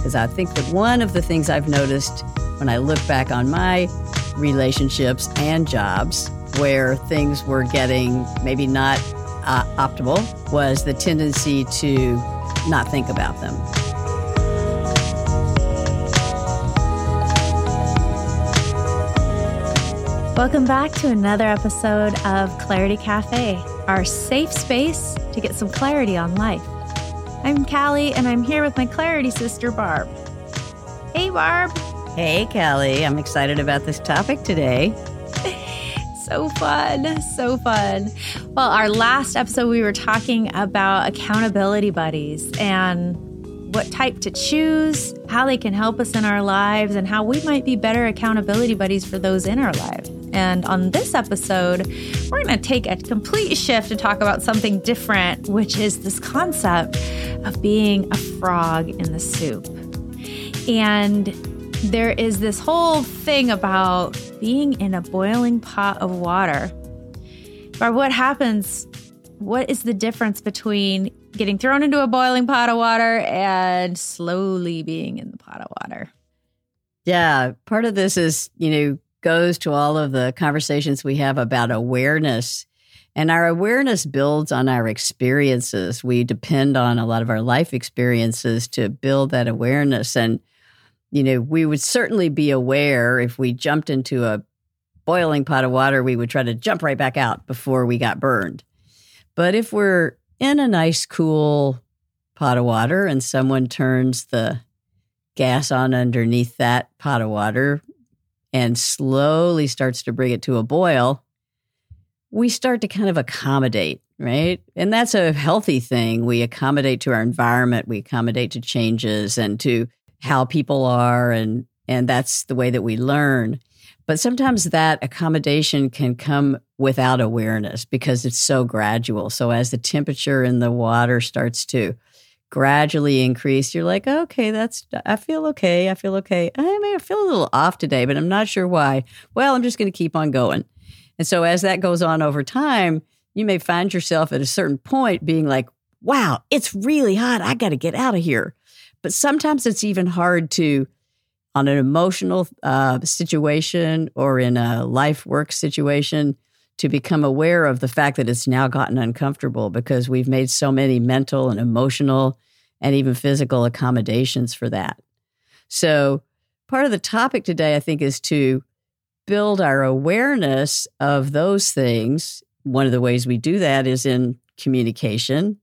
Because I think that one of the things I've noticed when I look back on my relationships and jobs where things were getting maybe not uh, optimal was the tendency to not think about them. Welcome back to another episode of Clarity Cafe, our safe space to get some clarity on life. I'm Callie, and I'm here with my clarity sister, Barb. Hey, Barb. Hey, Callie. I'm excited about this topic today. so fun. So fun. Well, our last episode, we were talking about accountability buddies and what type to choose, how they can help us in our lives, and how we might be better accountability buddies for those in our lives. And on this episode, we're going to take a complete shift to talk about something different, which is this concept of being a frog in the soup. And there is this whole thing about being in a boiling pot of water. But what happens? What is the difference between getting thrown into a boiling pot of water and slowly being in the pot of water? Yeah, part of this is, you know, goes to all of the conversations we have about awareness. And our awareness builds on our experiences. We depend on a lot of our life experiences to build that awareness. And, you know, we would certainly be aware if we jumped into a boiling pot of water, we would try to jump right back out before we got burned. But if we're in a nice, cool pot of water and someone turns the gas on underneath that pot of water, and slowly starts to bring it to a boil, we start to kind of accommodate, right? And that's a healthy thing. We accommodate to our environment, we accommodate to changes and to how people are and and that's the way that we learn. But sometimes that accommodation can come without awareness because it's so gradual. So as the temperature in the water starts to gradually increase, you're like, okay, that's, I feel okay. I feel okay. I may feel a little off today, but I'm not sure why. Well, I'm just going to keep on going. And so as that goes on over time, you may find yourself at a certain point being like, wow, it's really hot. I got to get out of here. But sometimes it's even hard to, on an emotional uh, situation or in a life work situation, to become aware of the fact that it's now gotten uncomfortable because we've made so many mental and emotional and even physical accommodations for that. So, part of the topic today, I think, is to build our awareness of those things. One of the ways we do that is in communication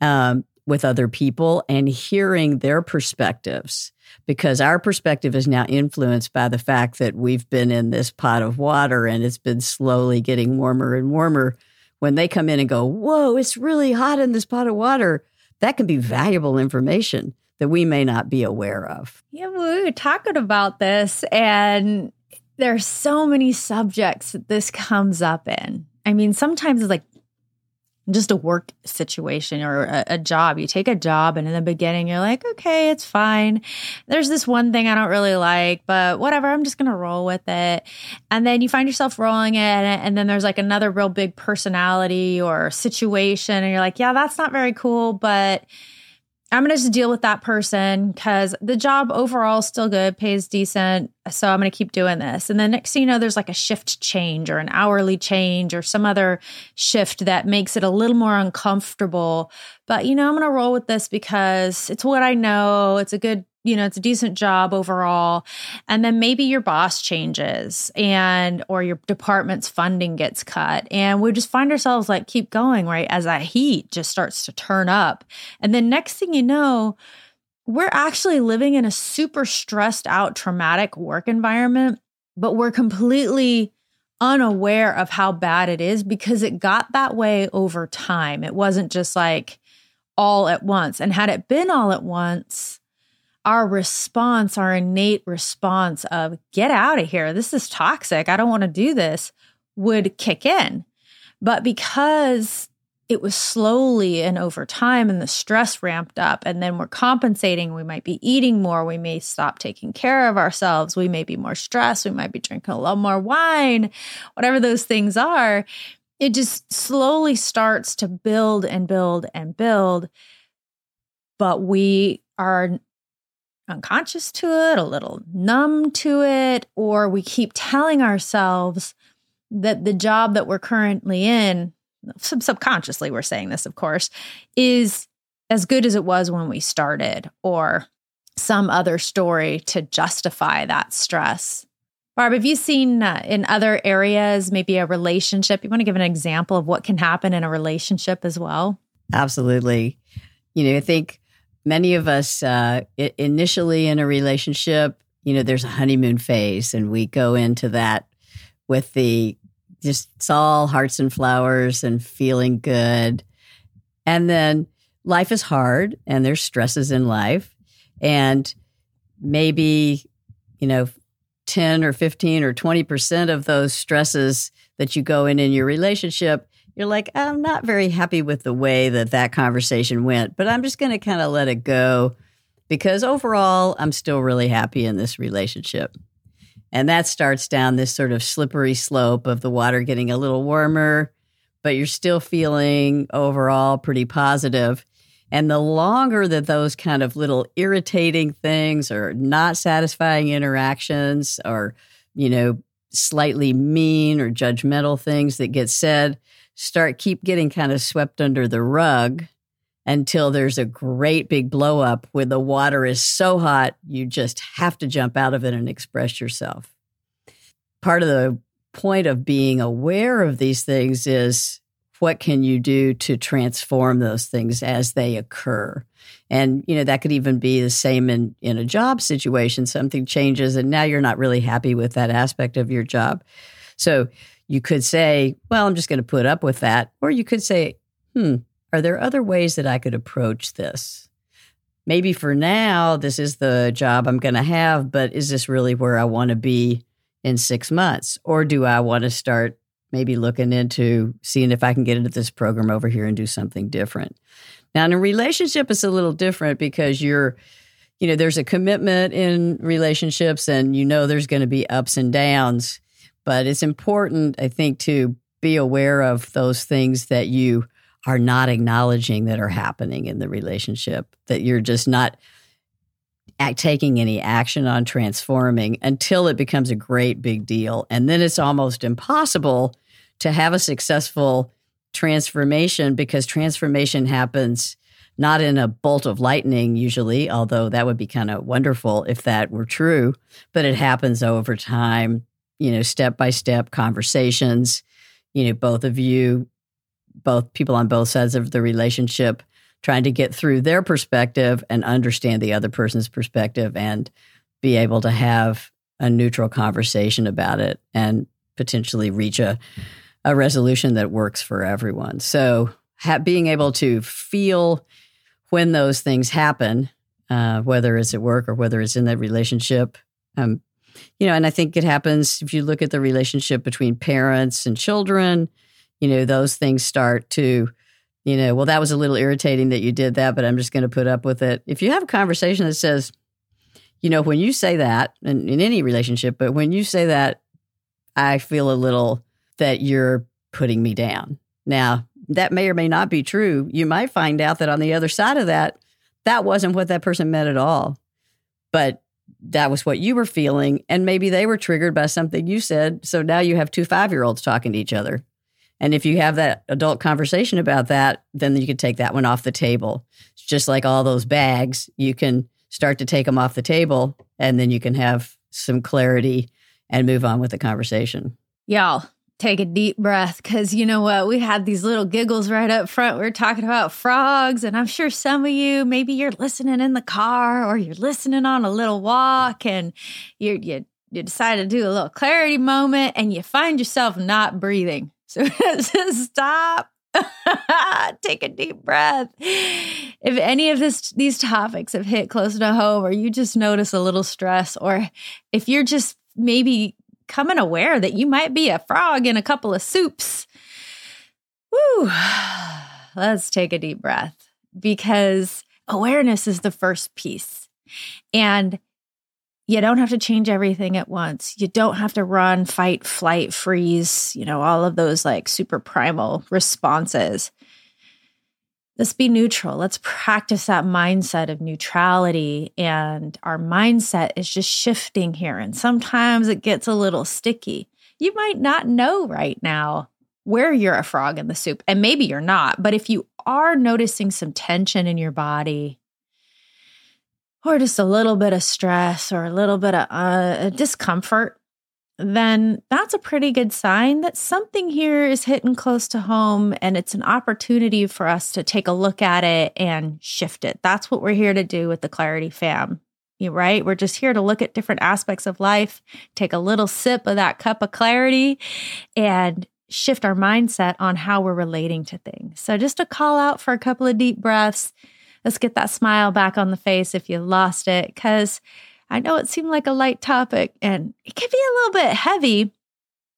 um, with other people and hearing their perspectives because our perspective is now influenced by the fact that we've been in this pot of water and it's been slowly getting warmer and warmer. When they come in and go, Whoa, it's really hot in this pot of water, that can be valuable information that we may not be aware of. Yeah, we were talking about this, and there's so many subjects that this comes up in. I mean, sometimes it's like just a work situation or a, a, job. You take a job, and in the beginning, you're like, okay, it's fine. There's this one thing I don't really like, but whatever, I'm just going to roll with it. And then you find yourself rolling it, and, and then there's like another real big personality or situation, and you're like, yeah, that's not very cool, but I'm going to just deal with that person because the job overall is still good, pays decent. So I'm going to keep doing this. And then next thing you know, there's like a shift change or an hourly change or some other shift that makes it a little more uncomfortable. But, you know, I'm going to roll with this because it's what I know. It's a good you know it's a decent job overall. And then maybe your boss changes and or your department's funding gets cut. And we just find ourselves like keep going right as that heat just starts to turn up. And then next thing you know we're actually living in a super stressed out traumatic work environment but we're completely unaware of how bad it is because it got that way over time. It wasn't just like all at once. And had it been all at once our response, our innate response of get out of here, this is toxic, I don't want to do this, would kick in. But because it was slowly and over time, and the stress ramped up, and then we're compensating. We might be eating more. We may stop taking care of ourselves. We may be more stressed. We might be drinking a little more wine, whatever those things are. It just slowly starts to build and build and build. But we are unconscious to it, a little numb to it, or we keep telling ourselves that the job that we're currently in, sub- subconsciously we're saying this, of course, is as good as it was when we started, or some other story to justify that stress. Barb, have you seen uh, in other areas, maybe a relationship? You want to give an example of what can happen in a relationship as well? Absolutely. You know, I think many of us uh, initially in a relationship, you know, there's a honeymoon phase, and we go into that with the just it's all hearts and flowers and feeling good. And then life is hard and there's stresses in life. And maybe, you know, 10 or 15 or 20% of those stresses that you go in in your relationship, you're like, I'm not very happy with the way that that conversation went, but I'm just going to kind of let it go because overall, I'm still really happy in this relationship. And that starts down this sort of slippery slope of the water getting a little warmer, but you're still feeling overall pretty positive. And the longer that those kind of little irritating things or not satisfying interactions or, you know, slightly mean or judgmental things that get said start keep getting kind of swept under the rug until there's a great big blow up where the water is so hot you just have to jump out of it and express yourself. Part of the point of being aware of these things is what can you do to transform those things as they occur? And you know that could even be the same in in a job situation. Something changes and now you're not really happy with that aspect of your job. So you could say well i'm just going to put up with that or you could say hmm are there other ways that i could approach this maybe for now this is the job i'm going to have but is this really where i want to be in 6 months or do i want to start maybe looking into seeing if I can get into this program over here and do something different. Now, in a relationship, it's a little different because you're, you know, there's a commitment in relationships and you know there's going to be ups and downs. But it's important, I think, to be aware of those things that you are not acknowledging that are happening in the relationship, that you're just not taking any action on transforming until it becomes a great big deal. And then it's almost impossible to have a successful transformation because transformation happens not in a bolt of lightning usually, although that would be kind of wonderful if that were true, but it happens over time, you know, step by step conversations, you know, both of you, both people on both sides of the relationship trying to get through their perspective and understand the other person's perspective and be able to have a neutral conversation about it and potentially reach a, a resolution that works for everyone. So, ha- being able to feel when those things happen, uh, whether it's at work or whether it's in that relationship, um, you know, and I think it happens if you look at the relationship between parents and children, you know, those things start to you know, well, that was a little irritating that you did that, but I'm just going to put up with it. If you have a conversation that says, you know, when you say that, in, in any relationship, but when you say that, I feel a little that you're putting me down. Now, that may or may not be true. You might find out that on the other side of that, that wasn't what that person meant at all. But that was what you were feeling. And maybe they were triggered by something you said. So now you have two five year olds talking to each other. And if you have that adult conversation about that, then you can take that one off the table. It's just like all those bags, you can start to take them off the table and then you can have some clarity and move on with the conversation. Y'all, take a deep breath because you know what? We had these little giggles right up front. We are talking about frogs, and I'm sure some of you, maybe you're listening in the car or you're listening on a little walk and you you you decide to do a little clarity moment and you find yourself not breathing. So stop. Take a deep breath. If any of this these topics have hit close to home or you just notice a little stress or if you're just maybe coming aware that you might be a frog in a couple of soups. Woo. Let's take a deep breath because awareness is the first piece. And you don't have to change everything at once. You don't have to run, fight, flight, freeze, you know, all of those like super primal responses. Let's be neutral. Let's practice that mindset of neutrality. And our mindset is just shifting here. And sometimes it gets a little sticky. You might not know right now where you're a frog in the soup, and maybe you're not. But if you are noticing some tension in your body, or just a little bit of stress or a little bit of uh, discomfort, then that's a pretty good sign that something here is hitting close to home and it's an opportunity for us to take a look at it and shift it. That's what we're here to do with the Clarity Fam. You right? We're just here to look at different aspects of life, take a little sip of that cup of clarity and shift our mindset on how we're relating to things. So just a call out for a couple of deep breaths. Let's get that smile back on the face if you lost it cuz I know it seemed like a light topic and it can be a little bit heavy,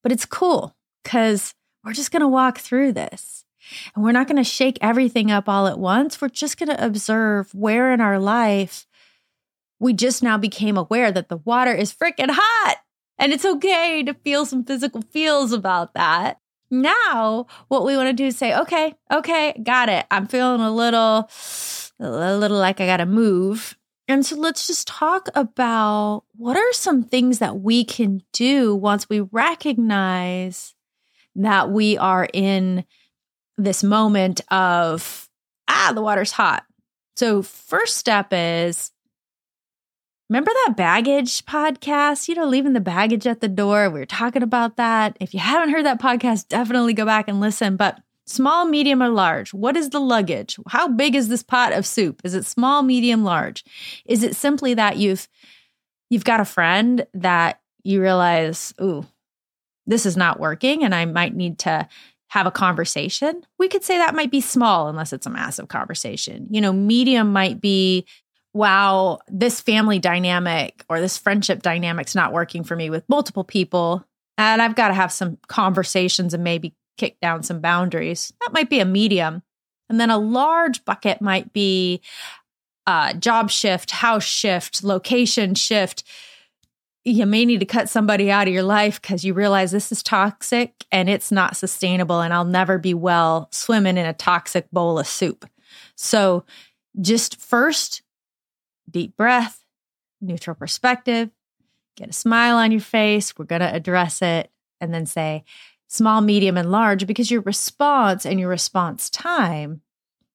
but it's cool because we're just going to walk through this. And we're not going to shake everything up all at once. We're just going to observe where in our life we just now became aware that the water is freaking hot. And it's okay to feel some physical feels about that. Now, what we want to do is say, okay, okay, got it. I'm feeling a little, a little like I got to move. And so let's just talk about what are some things that we can do once we recognize that we are in this moment of, ah, the water's hot. So, first step is remember that baggage podcast? You know, leaving the baggage at the door. We were talking about that. If you haven't heard that podcast, definitely go back and listen. But Small, medium, or large? What is the luggage? How big is this pot of soup? Is it small, medium, large? Is it simply that you've you've got a friend that you realize, ooh, this is not working and I might need to have a conversation? We could say that might be small unless it's a massive conversation. You know, medium might be wow, this family dynamic or this friendship dynamic's not working for me with multiple people. And I've got to have some conversations and maybe kick down some boundaries. That might be a medium. And then a large bucket might be uh, job shift, house shift, location shift. You may need to cut somebody out of your life because you realize this is toxic and it's not sustainable, and I'll never be well swimming in a toxic bowl of soup. So, just first, deep breath, neutral perspective, get a smile on your face. We're going to address it and then say, small, medium, and large because your response and your response time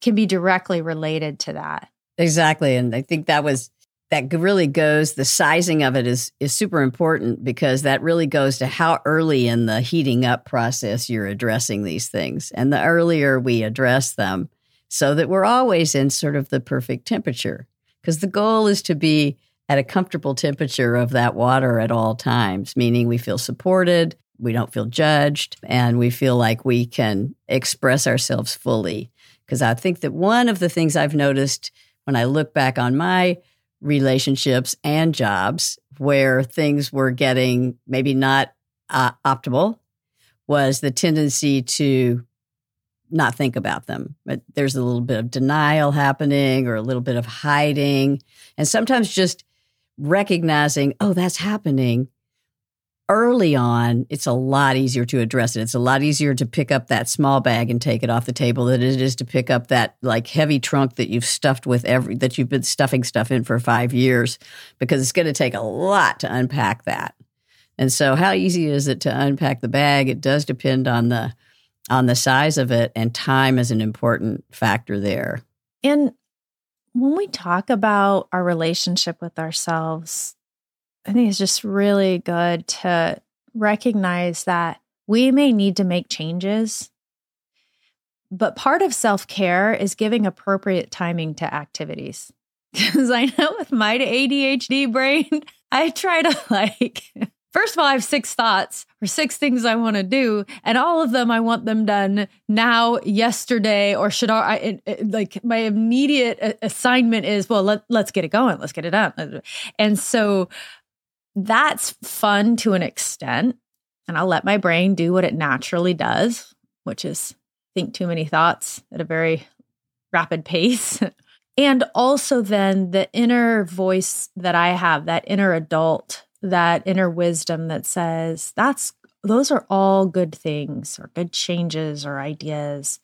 can be directly related to that. Exactly. And I think that was that really goes the sizing of it is is super important because that really goes to how early in the heating up process you're addressing these things. And the earlier we address them so that we're always in sort of the perfect temperature because the goal is to be at a comfortable temperature of that water at all times, meaning we feel supported, we don't feel judged and we feel like we can express ourselves fully. Because I think that one of the things I've noticed when I look back on my relationships and jobs where things were getting maybe not uh, optimal was the tendency to not think about them. But there's a little bit of denial happening or a little bit of hiding. And sometimes just recognizing, oh, that's happening early on, it's a lot easier to address it. It's a lot easier to pick up that small bag and take it off the table than it is to pick up that like heavy trunk that you've stuffed with every that you've been stuffing stuff in for five years because it's going to take a lot to unpack that. And so how easy is it to unpack the bag? It does depend on the on the size of it and time is an important factor there. And when we talk about our relationship with ourselves, I think it's just really good to recognize that we may need to make changes. But part of self care is giving appropriate timing to activities. Because I know with my ADHD brain, I try to like, first of all, I have six thoughts or six things I want to do, and all of them I want them done now, yesterday, or should I, like, my immediate assignment is, well, let, let's get it going, let's get it done. And so that's fun to an extent. And I'll let my brain do what it naturally does, which is think too many thoughts at a very rapid pace. and also, then the inner voice that I have, that inner adult, that inner wisdom that says, that's those are all good things or good changes or ideas.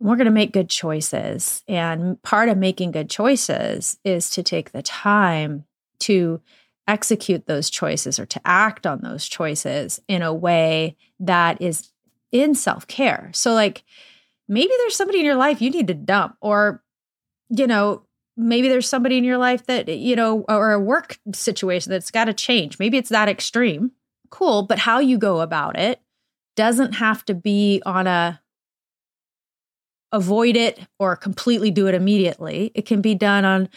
we're going to make good choices. And part of making good choices is to take the time to execute those choices or to act on those choices in a way that is in self care. So, like, maybe there's somebody in your life you need to dump, or, you know, maybe there's somebody in your life that, you know, or a work situation that's got to change. Maybe it's that extreme. Cool. But how you go about it doesn't have to be on a avoid it or completely do it immediately. It can be done on,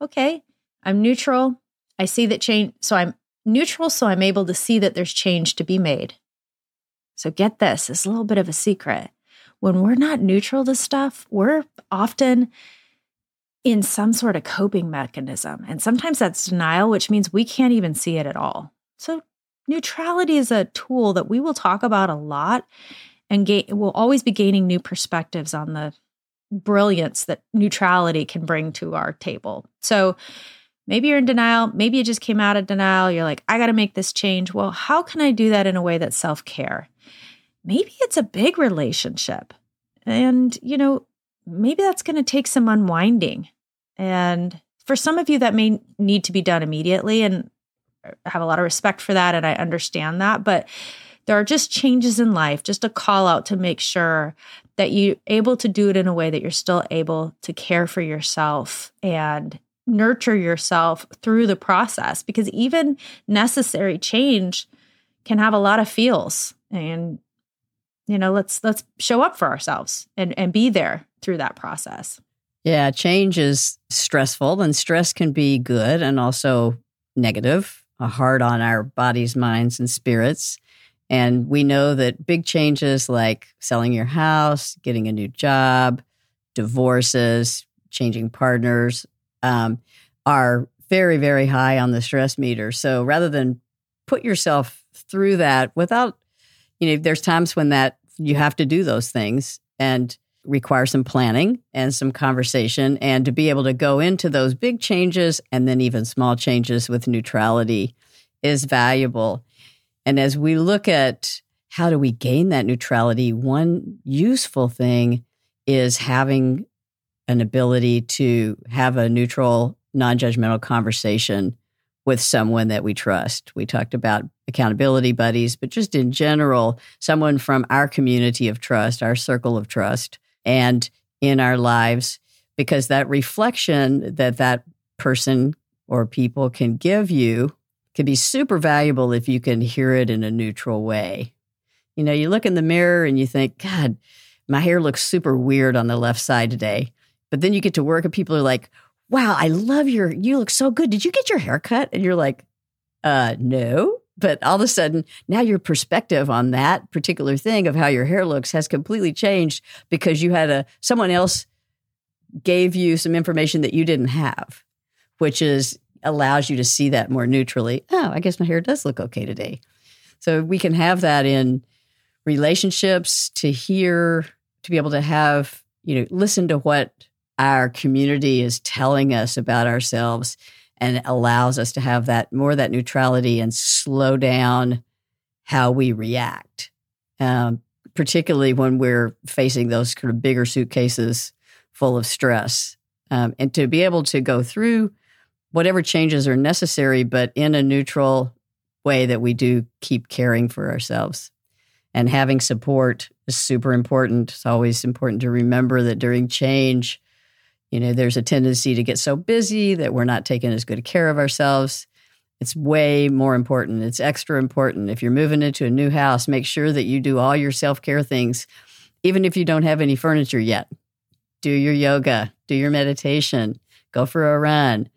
okay, I'm neutral. I see that change. So I'm neutral. So I'm able to see that there's change to be made. So get this, it's a little bit of a secret. When we're not neutral to stuff, we're often in some sort of coping mechanism. And sometimes that's denial, which means we can't even see it at all. So, neutrality is a tool that we will talk about a lot and ga- we'll always be gaining new perspectives on the brilliance that neutrality can bring to our table. So, maybe you're in denial. Maybe you just came out of denial. You're like, I got to make this change. Well, how can I do that in a way that's self care? Maybe it's a big relationship. And, you know, maybe that's going to take some unwinding. And for some of you, that may need to be done immediately. And I have a lot of respect for that. And I understand that. But there are just changes in life, just a call out to make sure that you're able to do it in a way that you're still able to care for yourself and nurture yourself through the process. Because even necessary change can have a lot of feels. And you know, let's let's show up for ourselves and, and be there through that process. Yeah, change is stressful, and stress can be good and also negative, hard on our bodies, minds, and spirits. And we know that big changes like selling your house, getting a new job, divorces, changing partners um, are very, very high on the stress meter. So rather than put yourself through that without, you know, there's times when that you have to do those things and require some planning and some conversation and to be able to go into those big changes and then even small changes with neutrality is valuable. And as we look at how do we gain that neutrality, one useful thing is having an ability to have a neutral, non judgmental conversation with someone that we trust. We talked about accountability buddies, but just in general, someone from our community of trust, our circle of trust, and in our lives, because that reflection that that person or people can give you can be super valuable if you can hear it in a neutral way. You know, you look in the mirror and you think, God, my hair looks super weird on the left side today. But then you get to work and people are like, wow, I love your, you look so good. Did you get your hair cut? And you're like, uh, no. But all of a sudden, now your perspective on that particular thing of how your hair looks has completely changed because you had a, someone else gave you some information that you didn't have, which is allows you to see that more neutrally. Oh, I guess my hair does look okay today. So we can have that in relationships to hear, to be able to have, you know, listen to what our community is telling us about ourselves and allows us to have that more that neutrality and slow down how we react, um, particularly when we're facing those kind of bigger suitcases full of stress. Um, and to be able to go through whatever changes are necessary, but in a neutral way that we do keep caring for ourselves. And having support is super important. It's always important to remember that during change, you know, there's a tendency to get so busy that we're not taking as good care of ourselves. It's way more important. It's extra important. If you're moving into a new house, make sure that you do all your self care things, even if you don't have any furniture yet. Do your yoga, do your meditation, go for a run,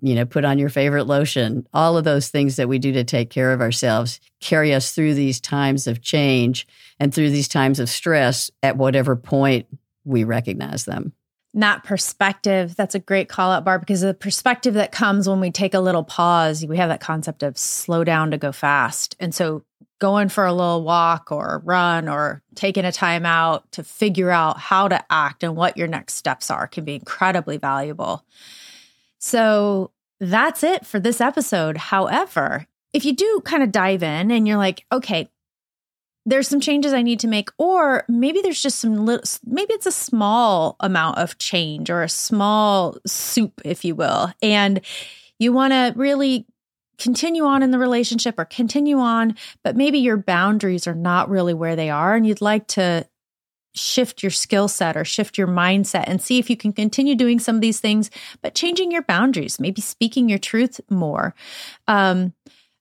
you know, put on your favorite lotion. All of those things that we do to take care of ourselves carry us through these times of change and through these times of stress at whatever point we recognize them that perspective, that's a great call out, Barb, because the perspective that comes when we take a little pause, we have that concept of slow down to go fast. And so going for a little walk or run or taking a time out to figure out how to act and what your next steps are can be incredibly valuable. So that's it for this episode. However, if you do kind of dive in and you're like, okay, there's some changes I need to make, or maybe there's just some little, maybe it's a small amount of change or a small soup, if you will. And you want to really continue on in the relationship or continue on, but maybe your boundaries are not really where they are. And you'd like to shift your skill set or shift your mindset and see if you can continue doing some of these things, but changing your boundaries, maybe speaking your truth more. Um,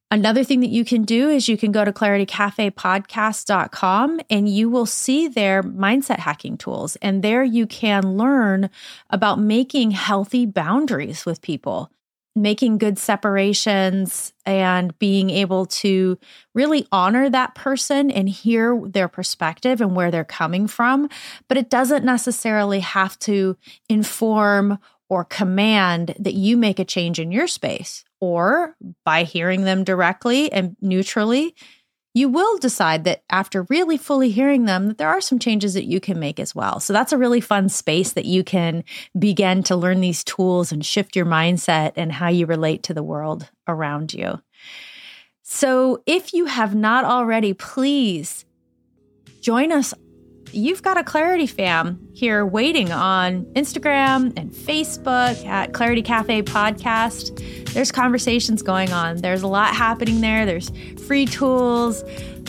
Another thing that you can do is you can go to claritycafepodcast.com and you will see their mindset hacking tools. And there you can learn about making healthy boundaries with people, making good separations, and being able to really honor that person and hear their perspective and where they're coming from. But it doesn't necessarily have to inform or command that you make a change in your space or by hearing them directly and neutrally, you will decide that after really fully hearing them that there are some changes that you can make as well. So that's a really fun space that you can begin to learn these tools and shift your mindset and how you relate to the world around you. So if you have not already, please join us you've got a Clarity fam here waiting on Instagram and Facebook at Clarity Cafe Podcast. There's conversations going on. There's a lot happening there. There's free tools,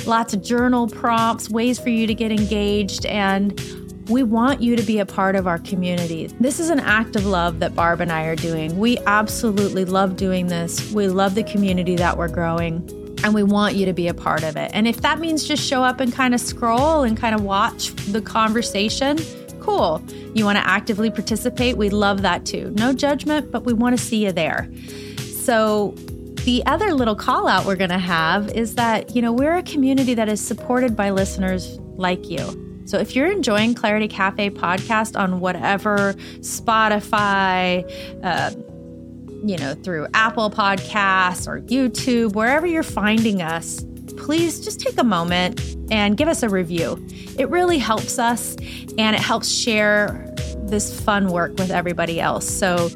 lots of journal prompts, ways for you to get engaged. And we want you to be a part of our community. This is an act of love that Barb and I are doing. We absolutely love doing this. We love the community that we're growing and we want you to be a part of it. And if that means just show up and kind of scroll and kind of watch the conversation, cool. You want to actively participate? We love that too. No judgment, but we want to see you there. So, the other little call out we're going to have is that, you know, we're a community that is supported by listeners like you. So if you're enjoying Clarity Cafe podcast on whatever Spotify, uh, you know, through Apple Podcasts or YouTube, wherever you're finding us, please just take a moment and give us a review. It really helps us and it helps share this fun work with everybody else. So,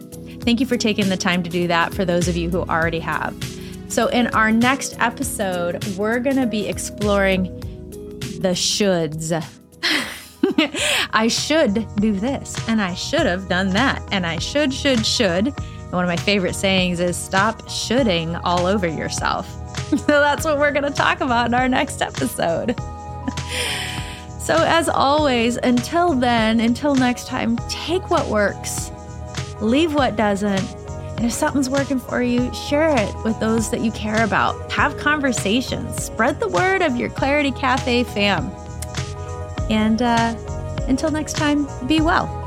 thank you for taking the time to do that for those of you who already have. So, in our next episode, we're going to be exploring the shoulds. I should do this, and I should have done that, and I should, should, should. One of my favorite sayings is stop shoulding all over yourself. so that's what we're going to talk about in our next episode. so, as always, until then, until next time, take what works, leave what doesn't. And if something's working for you, share it with those that you care about. Have conversations, spread the word of your Clarity Cafe fam. And uh, until next time, be well.